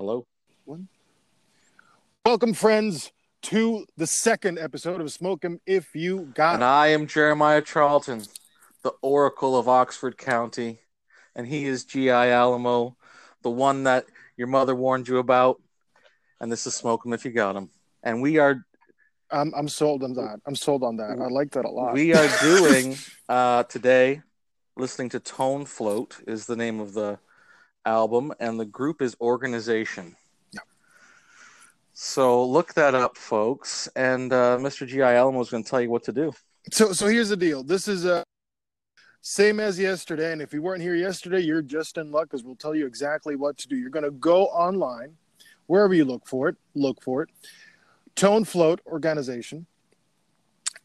Hello. Welcome, friends, to the second episode of Smoke 'em If You Got And I am Jeremiah Charlton, the Oracle of Oxford County. And he is G.I. Alamo, the one that your mother warned you about. And this is Smoke 'em If You Got 'em. And we are I'm, I'm sold on that. I'm sold on that. I like that a lot. we are doing uh, today listening to Tone Float is the name of the album, and the group is Organization. Yeah. So look that up, folks. And uh, Mr. G.I. Alamo is going to tell you what to do. So so here's the deal. This is uh, same as yesterday, and if you weren't here yesterday, you're just in luck because we'll tell you exactly what to do. You're going to go online, wherever you look for it. Look for it. Tone Float Organization,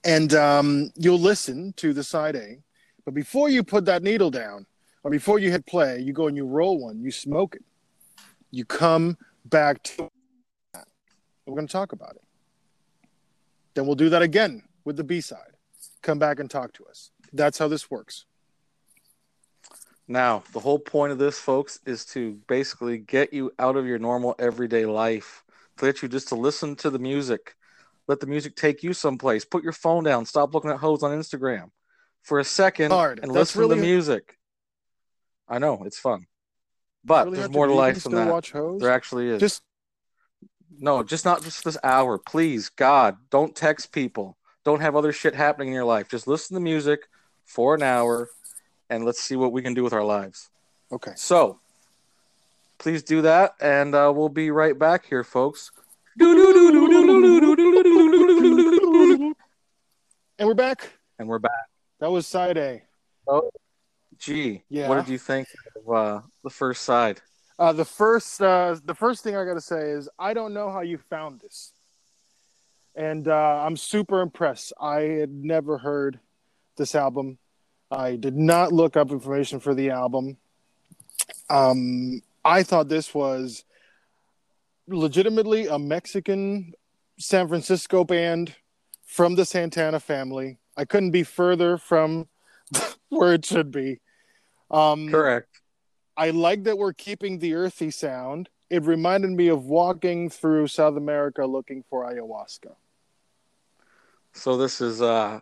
and um, you'll listen to the side A. But before you put that needle down, or before you hit play, you go and you roll one. You smoke it. You come back to that. We're going to talk about it. Then we'll do that again with the B side come back and talk to us. That's how this works. Now, the whole point of this, folks, is to basically get you out of your normal everyday life, to get you just to listen to the music. Let the music take you someplace. Put your phone down. Stop looking at hoes on Instagram for a second Hard. and That's listen to the music. I know it's fun, but Really there's more to life than that. Watch hoes? There actually is. Just no, just not just this hour, please. God, don't text people. Don't have other shit happening in your life. Just listen to music for an hour, and let's see what we can do with our lives. okay. So, please do that, and uh, we'll be right back here, folks. And we're back. And we're back. That was side A. Gee, Yeah. what did you think of uh, the first side? Uh, the first, uh, the first thing I got to say is I don't know how you found this, and uh, I'm super impressed. I had never heard this album. I did not look up information for the album. Um, I thought this was legitimately a Mexican San Francisco band from the Santana family. I couldn't be further from where it should be. Um, Correct. I like that we're keeping the earthy sound. It reminded me of walking through South America looking for ayahuasca. So this is uh,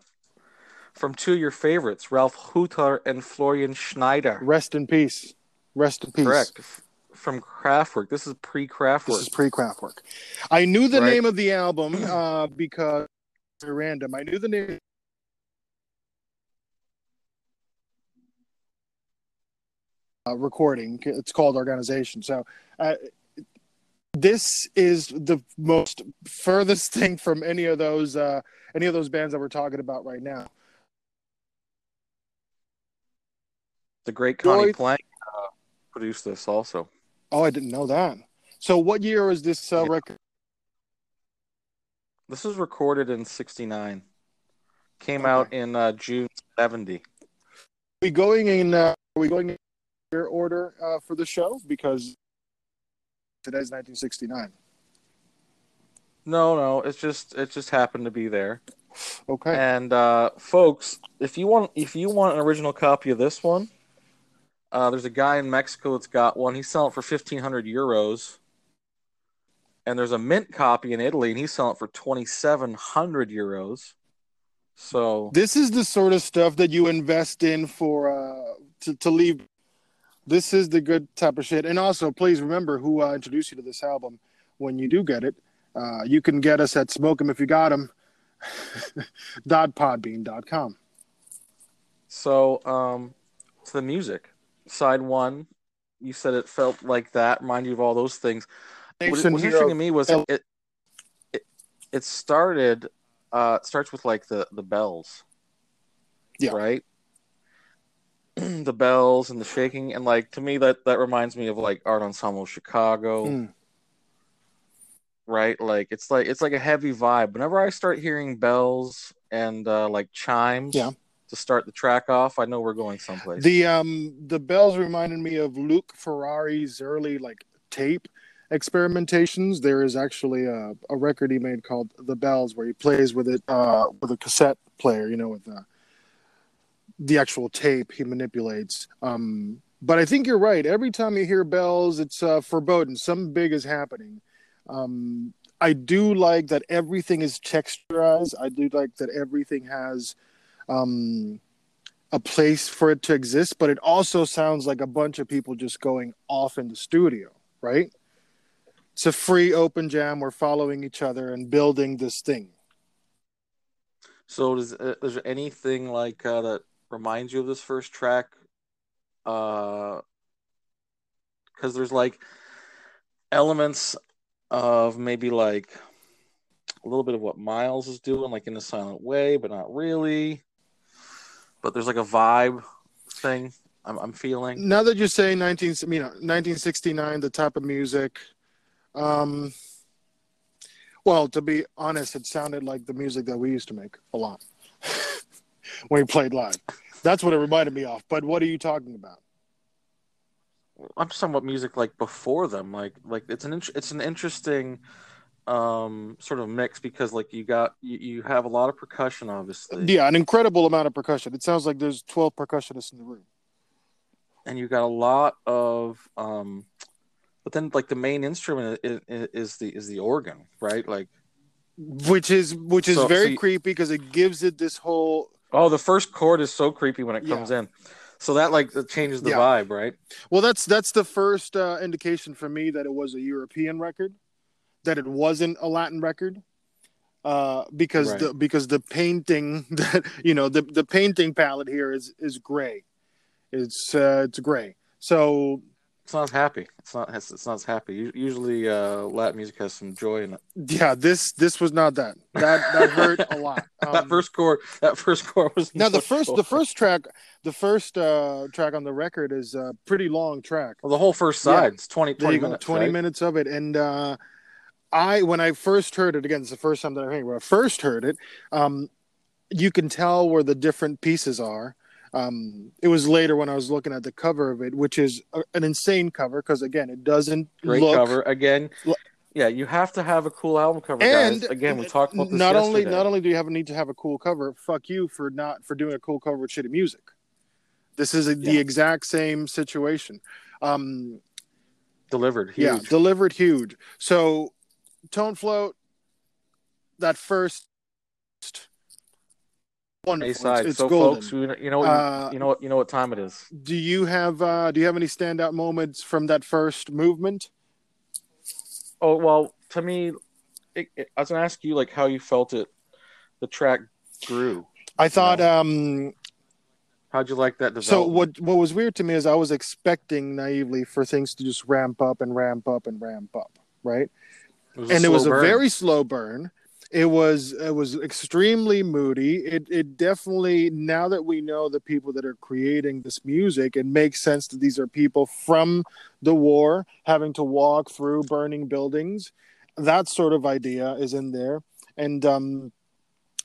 from two of your favorites, Ralf Hütter and Florian Schneider. Rest in peace. Rest in peace. Correct. From Kraftwerk. This is pre-Kraftwerk. This is pre Kraftwerk. I knew the Right. name of the album uh, because random. I knew the name. Uh, recording. It's called Organization. So, uh, this is the most furthest thing from any of those uh, any of those bands that we're talking about right now. the great Conny Joy- Plank uh, produced this also. Oh, I didn't know that. So, what year was this uh, record? This was recorded in '69. Came Okay. out in uh, June '70. we going in? Uh, are we going in your order uh, for the show because today's 1969. No, no, it's just it just happened to be there. Okay. And uh, folks, if you want if you want an original copy of this one, uh, there's a guy in Mexico that's got one. He's selling it for fifteen hundred euros. And there's a mint copy in Italy, and he's selling it for twenty seven hundred euros. So This is the sort of stuff that you invest in for uh, to to leave. This is the good type of shit. And also, please remember who uh, introduced you to this album when you do get it. Uh, you can get us at Smoke 'em if you got 'em. dot podbean dot com. So, um, to the music, side one, you said it felt like that, remind you of all those things. What, what's interesting to me was El- it, it, it started, uh, it starts with like the the bells, Yeah. right? the bells and the shaking, and like to me that that reminds me of like Art Ensemble Chicago, Mm. right? Like it's like it's like a heavy vibe. Whenever I start hearing bells and uh, like chimes, Yeah. to start the track off, I know we're going someplace. The um the bells reminded me of Luc Ferrari's early like tape experimentations. There is actually a, a record he made called The Bells where he plays with it uh with a cassette player, you know, with uh, the actual tape he manipulates. Um but I think you're right. Every time you hear bells, it's uh, foreboding. Something big is happening. Um, I do like that everything is texturized. I do like that everything has um, a place for it to exist, but it also sounds like a bunch of people just going off in the studio, right? It's a free open jam. We're following each other and building this thing. So, uh, is there anything like uh, that reminds you of this first track? Uh, because there's like elements of maybe like a little bit of what Miles is doing, like in a silent way, but not really. But there's like a vibe thing I'm, I'm feeling. Now that you say 19, you know, 1969, the type of music, um, well, to be honest, it sounded like the music that we used to make a lot when we played live. That's what it reminded me of. But what are you talking about? I'm just talking about music like before them. Like like it's an it's an interesting um sort of mix because like you got you, you have a lot of percussion obviously Yeah, an incredible amount of percussion. It sounds like there's 12 percussionists in the room. and you got a lot of um but then like the main instrument is, is the is the organ right like Which is which is So- very so you- creepy because it gives it this whole oh the first chord is so creepy when it Yeah. comes in so that like changes the Yeah. vibe right Well, that's that's the first uh, indication for me that it was a European record, that it wasn't a Latin record, uh, because Right. the because the painting that you know the the painting palette here is is gray, it's uh, it's gray. So it's not as happy it's not it's, it's not as happy usually uh latin music has some joy in it yeah, this this was not that that that hurt a lot. that Um, first chord that first chord was now the first cool. the first track the first uh, track on the record is a pretty long track. well, the whole first Yeah. side it's 20 20 minutes 20 right? minutes of it and uh i when i first heard it again it's the first time that i heard it when i first heard it um you can tell where the different pieces are um it was later when i was looking at the cover of it which is a, an insane cover because again it doesn't great look cover. Again yeah you have to have a cool album cover and guys again we talked about this not only yesterday. not only do you have a need to have a cool cover fuck you for not for doing a cool cover with shitty music. This is a, the exact same situation. Um delivered huge. Yeah, delivered huge. So, Tone Float, that first wonderful. A-side. it's So, golden. folks, you know, what, Uh, you know what, you know what time it is. do you have uh, do you have any standout moments from that first movement? Oh well, to me, it, it, I was gonna ask you like how you felt it. The track grew. I thought um, How'd you like that so. What what was weird to me is I was expecting naively for things to just ramp up and ramp up and ramp up, right? it and it was slow a very slow burn. It was it was extremely moody. It it definitely now that we know the people that are creating this music, it makes sense that these are people from the war having to walk through burning buildings. That sort of idea is in there, and um,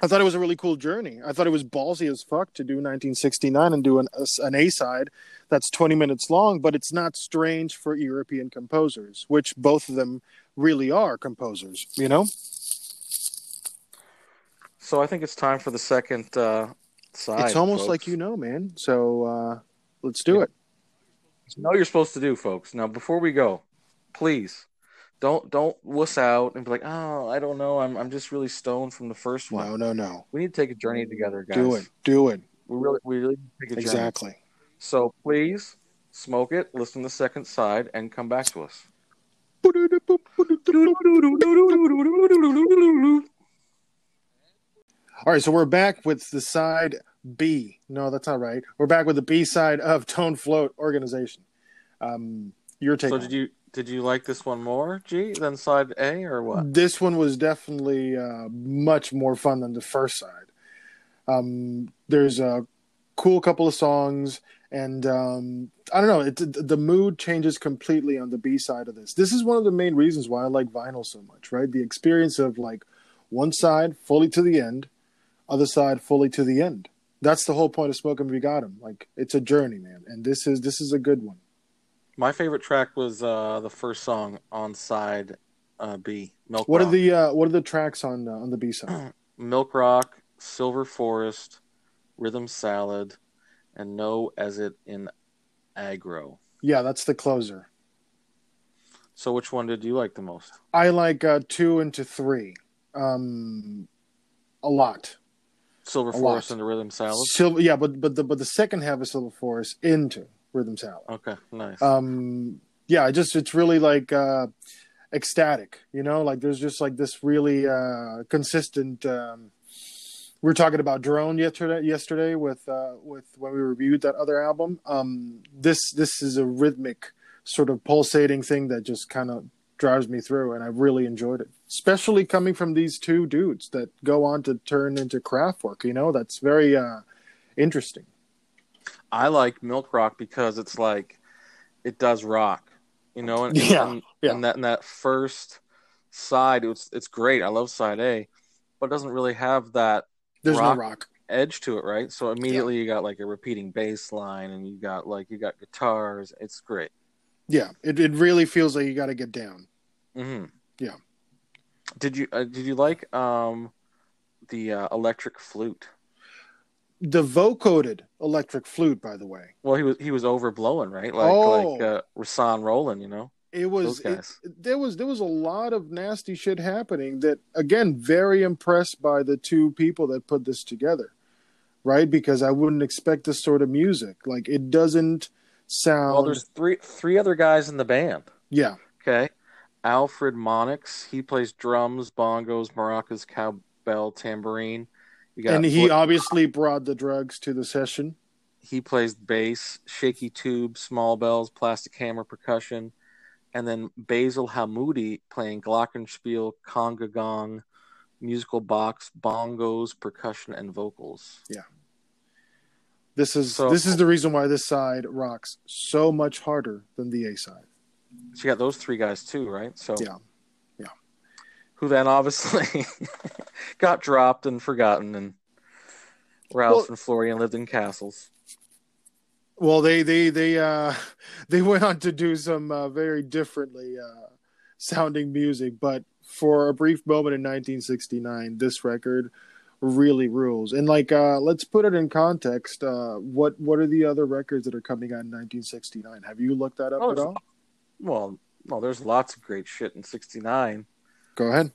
I thought it was a really cool journey. I thought it was ballsy as fuck to do 1969 and do an an A side that's 20 minutes long, but it's not strange for European composers, which both of them really are composers, you know? So I think it's time for the second uh, side. it's almost folks. like you know, man. So uh, let's do Yeah. it. You know what you're supposed to do, folks. Now, before we go, please don't don't wuss out and be like, oh, I don't know, I'm I'm just really stoned from the first one. No, no, no. We need to take a journey together, guys. Do it. Do it. We really we really need to take a journey. Exactly. So please smoke it, listen to the second side, and come back to us. All right, so we're back with the side B. No, that's not right. We're back with the B side of Tone Float Organization. Um, your take. So did you did you like this one more, G, than side A or what? This one was definitely uh, much more fun than the first side. Um, there's a cool couple of songs, and um, I don't know. It, the mood changes completely on the B side of this. This is one of the main reasons why I like vinyl so much. Right, the experience of like one side fully to the end, other side fully to the end. That's the whole point of Smoking We Got 'Em. Like it's a journey, man, and this is this is a good one. My favorite track was uh, the first song on side uh, B. Milk What Rock. are the uh, what are the tracks on uh, on the B side? Milk Rock, Silver Forest, Rhythm Salad, and No as it in aggro. Yeah, that's the closer. So which one did you like the most? I like uh, two into three. Um, a lot. Silver Forest the Rhythm Salad. Silver, yeah, but but the but the second half of Silver Forest into Rhythm Salad. Okay, nice. Um, yeah, I just it's really like uh, ecstatic, you know, like there's just like this really uh, consistent. Um, we were talking about drone yesterday yesterday with uh, with when we reviewed that other album. Um, this this is a rhythmic sort of pulsating thing that just kind of drives me through, and I really enjoyed it. Especially coming from these two dudes that go on to turn into Kraftwerk, you know, that's very uh, interesting. I like Milk Rock because it's like it does rock, you know, and Yeah, and, yeah. and that and that first side, it's it's great. I love side A, but it doesn't really have that There's Rock. no rock. edge to it, right? So immediately you got like a repeating bass line, and you got like you got guitars. It's great. Yeah, it, it really feels like you got to get down. hmm Yeah. Did you uh, did you like um the uh, electric flute? The vocoded electric flute, by the way, Well, he was he was overblowing, right? Like Oh. like uh, Rahsaan Roland, you know. it was it- there was there was a lot of nasty shit happening. That again, very impressed by the two people that put this together, right? Because I wouldn't expect this sort of music. Like it doesn't sound. Well, there's three three other guys in the band. yeah, Okay. Alfred Monicks, he plays drums, bongos, maracas, cowbell, tambourine. You got and he Bl- obviously brought the drugs to the session. he plays bass, shaky tube, small bells, plastic hammer, percussion, and then Basil Hammoudi playing glockenspiel, conga gong, musical box, bongos, percussion, and vocals. Yeah. This is So- this is the reason why this side rocks so much harder than the A side. You got those three guys too, right? So Yeah. Yeah. Who then obviously got dropped and forgotten, and Ralf Well- and Florian lived in castles. Well, they they they uh they went on to do some uh, very differently uh, sounding music, but for a brief moment in 1969, this record really rules. And like, uh, let's put it in context. Uh, what what are the other records that are coming out in 1969? Have you looked that up Oh, at all? Well, no, there's lots of great shit in '69. Go ahead.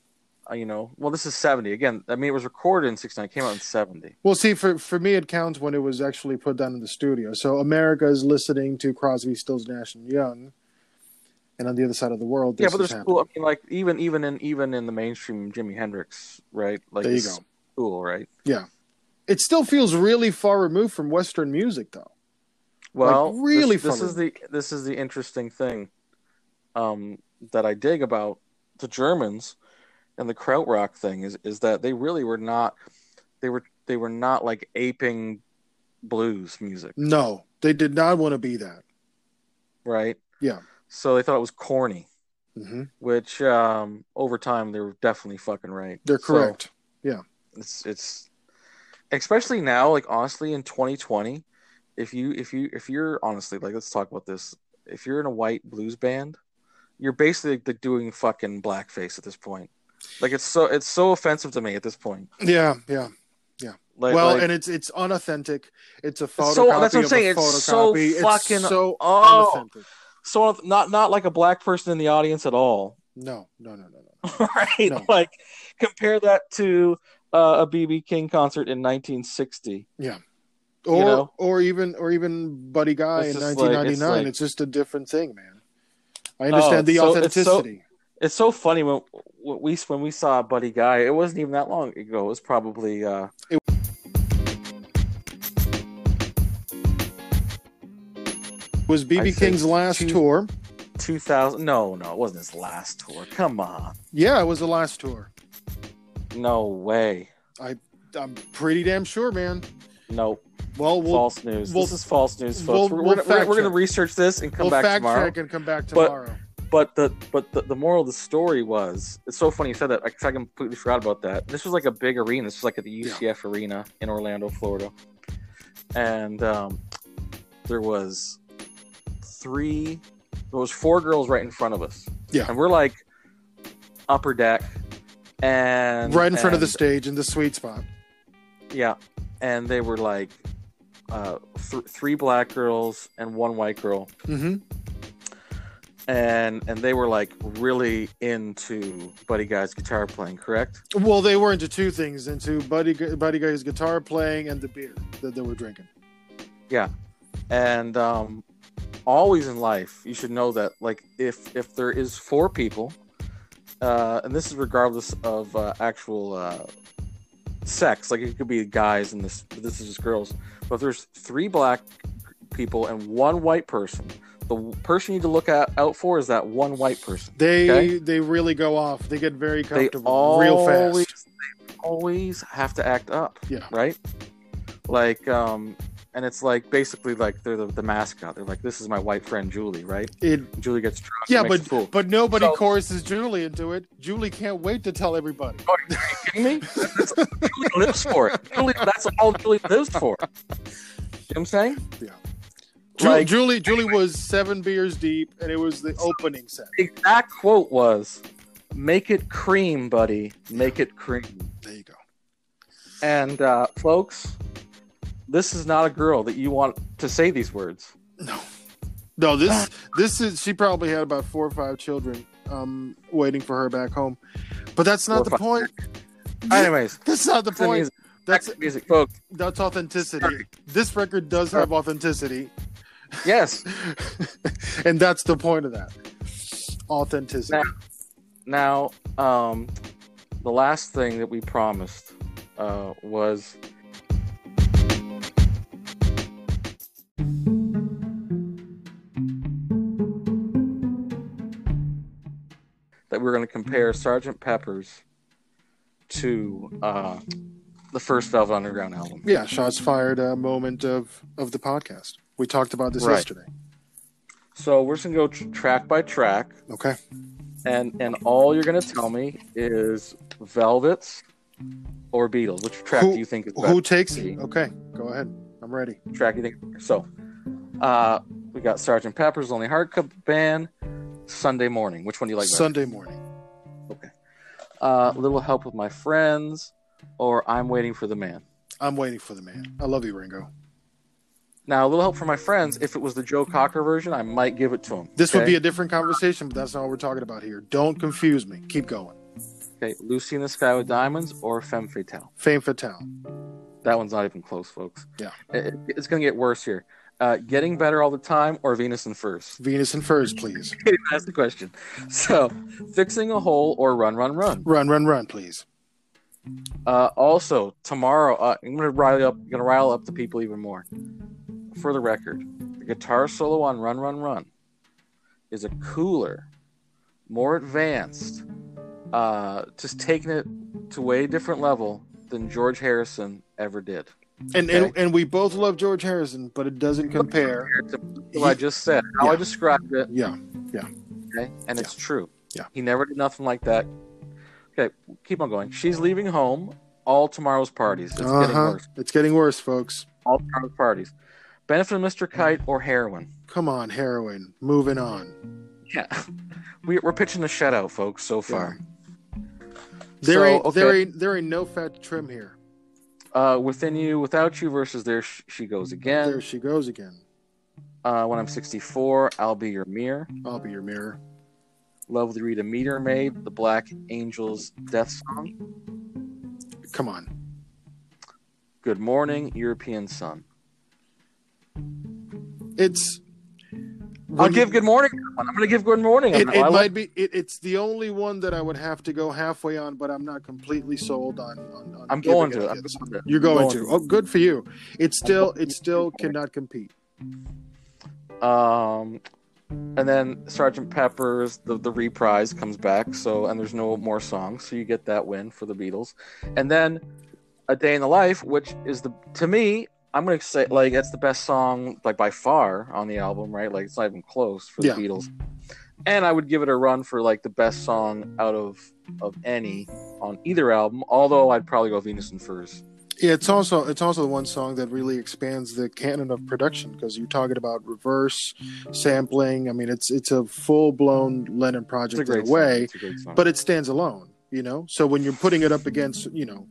Uh, you know, well, this is '70 again. I mean, it was recorded in '69, came out in '70. Well, see, for for me, it counts when it was actually put down in the studio. So America is listening to Crosby, Stills, Nash and Young, and on the other side of the world, this Yeah, but there's cool. I mean, like even even in even in the mainstream, Jimi Hendrix, right? Like There you go. Cool, right? Yeah. It still feels really far removed from Western music, though. Well, really this, this is the this is the interesting thing um, that I dig about the Germans and the krautrock thing is is that they really were not they were they were not like aping blues music, No, they did not want to be that. right? Yeah. So they thought it was corny, hmm which um, over time they were definitely fucking right. They're So yeah. it's it's especially now, like honestly, in 2020, if you if you if you're honestly like let's talk about this. If you're in a white blues band, you're basically like, doing fucking blackface at this point. Like it's so it's so offensive to me at this point. yeah, yeah. Yeah. Like, well, like, and it's it's unauthentic. It's a photocopy. so- that's what I'm saying. It's so fucking- so oh. unauthentic. so not not like a black person in the audience at all, No, no, no, no, no. right? No. Like compare that to uh, a BB King concert in 1960. Yeah. Or know? or even or even Buddy Guy It's in just like- 1999. it's it's just a different thing, man. I understand Oh, the so- it's so- authenticity. It's so funny when when we when we saw Buddy Guy. It wasn't even that long ago. It was probably uh, It- was BB King's last two- tour. 2000. No, no, it wasn't his last tour. Come on, Yeah, it was the last tour. no way. I I'm pretty damn sure, man. Nope, Well, we'll false news. we'll- this is false news, folks. we'll- we're, we're, gonna- we're, we're gonna research this and come we'll back fact tomorrow. check and come back But- tomorrow. But the but the, the moral of the story was it's so funny you said that. I, I completely forgot about that. This was like a big arena. This was like at the UCF arena in Orlando, Florida, and um, there was three. There was four girls right in front of us. Yeah. and we're like upper deck, and right in front of the stage in the sweet spot. Yeah, and they were like uh, th- three black girls and one white girl, hmm and and they were like really into Buddy Guy's guitar playing. Correct? Well, they were into two things: into Buddy Buddy Guy's guitar playing and the beer that they were drinking. Yeah, and um, always in life you should know that like if if there is four people uh, and this is regardless of uh, actual uh, sex like it could be guys and this but this is just girls but if there's three black people and one white person the person you need to look at, out for is that one white person They Okay. they really go off. They get very comfortable always, real fast. they always have to act up Yeah. right like um and it's like basically like they're the, the mascot they're like this is my white friend julie right It Julie gets drunk. yeah, and makes fool. but but nobody So- choruses Julie into it. Julie can't wait to tell everybody. Oh, are you kidding me? That's, Julie lives for it. Julie, that's all Julie lives for. You know what I'm saying? Ju- Like- Julie Julie was seven beers deep, and it was the opening set. The exact quote was, "Make it cream, buddy. Make it cream." There you go. And uh, folks, this is not a girl that you want to say these words. No, no. This this is she probably had about four or five children um waiting for her back home, but that's not Four the five. point. Anyways, That's not the point. music. That's music, folks. that's authenticity. Sorry. This record does have authenticity, Yes. and that's the point of that. Authenticity. Now, um, the last thing that we promised uh, was that we are going to compare Sergeant Pepper's to uh, the first Velvet Underground album. Yeah, shots fired. Uh, moment of of the podcast. We talked about this Right. yesterday. So we're just going to go tr- track by track, Okay. and and all you're going to tell me is Velvets or Beatles. Which track Who- do you think is better? Who takes it? Okay, go ahead. I'm ready. track you think so uh we got sergeant pepper's lonely heart band sunday morning which one do you like better? Sunday morning. Okay. Uh little help with my friends or i'm waiting for the man I'm waiting for the man. I love you, Ringo. now a little help for my friends if it was the joe cocker version i might give it to him This would be a different conversation, but that's not what we're talking about here. Don't confuse me. Keep going. okay lucy in the sky with diamonds or femme fatale Femme Fatale. that one's not even close folks Yeah. It- it- it's gonna get worse here uh getting better all the time or venus and furs Venus and Furs, please. that's the question so fixing a hole or run run run Run, run, run, please. Uh, also, tomorrow uh, I'm gonna rile up, gonna rile up the people even more. For the record, the guitar solo on "Run, Run, Run" is a cooler, more advanced, uh, just taking it to a way different level than George Harrison ever did. And, Okay. and and we both love George Harrison, but it doesn't compare. What I just said, how I Yeah. described it, Yeah. Yeah. Okay, and it's true. Yeah. he never did nothing like that. Okay, keep on going. She's leaving home. All tomorrow's parties. It's getting Uh-huh. worse. It's getting worse, folks. All tomorrow's parties. Benefit of Mr. Kite or heroin. Come on, heroin. Moving on. Yeah, we, we're pitching the shutout, folks. So far, There So, ain't there ain't there ain't no fat to trim here. Uh, within you, without you versus there she goes again. There she goes again. Uh, when I'm 64, I'll be your mirror. I'll be your mirror. Lovely Rita Meter Maid, the Black Angels death song. Come on. Good morning, European Son. It's. I'll give good morning. I'm going to give good morning. It, it like- might be. It, it's the only one that I would have to go halfway on, but I'm not completely sold on. on, on I'm going to. I'm yes. going to. You're going, going to. Oh, good for you. It still. It still cannot compete. Um, and then Sergeant Pepper's the the reprise comes back. So and there's no more songs, so you get that win for the Beatles. And then A Day in the Life, which is the to me, I'm gonna say like that's the best song like by far on the album, right? Like it's not even close for the Yeah. Beatles. And I would give it a run for like the best song out of of any on either album. Although I'd probably go Venus and Furs. Yeah, it's also it's also the one song that really expands the canon of production because you're talking about reverse sampling. I mean, it's it's a full blown Lennon project in a way, a but it stands alone. You know, so when you're putting it up against, you know,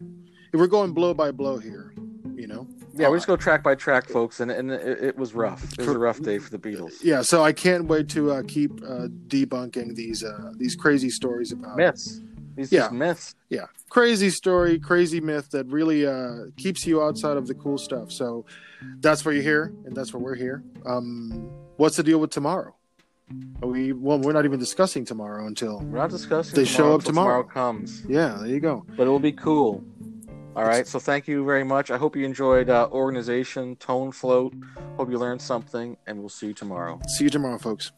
if we're going blow by blow here, you know, Yeah, we just go track by track, folks, and, and it, it was rough. It was a rough day for the Beatles. Yeah, so I can't wait to uh, keep uh, debunking these uh, these crazy stories about Myths. These Yeah. just myths. yeah crazy story crazy myth that really uh, keeps you outside of the cool stuff so that's why you're here and that's why we're here um, what's the deal with tomorrow Are we well we're not even discussing tomorrow until We're not discussing. They show up until tomorrow. comes, yeah there you go but it will be cool. All right. So thank you very much. I hope you enjoyed uh, organization, tone float. Hope you learned something, and we'll see you tomorrow. see you tomorrow folks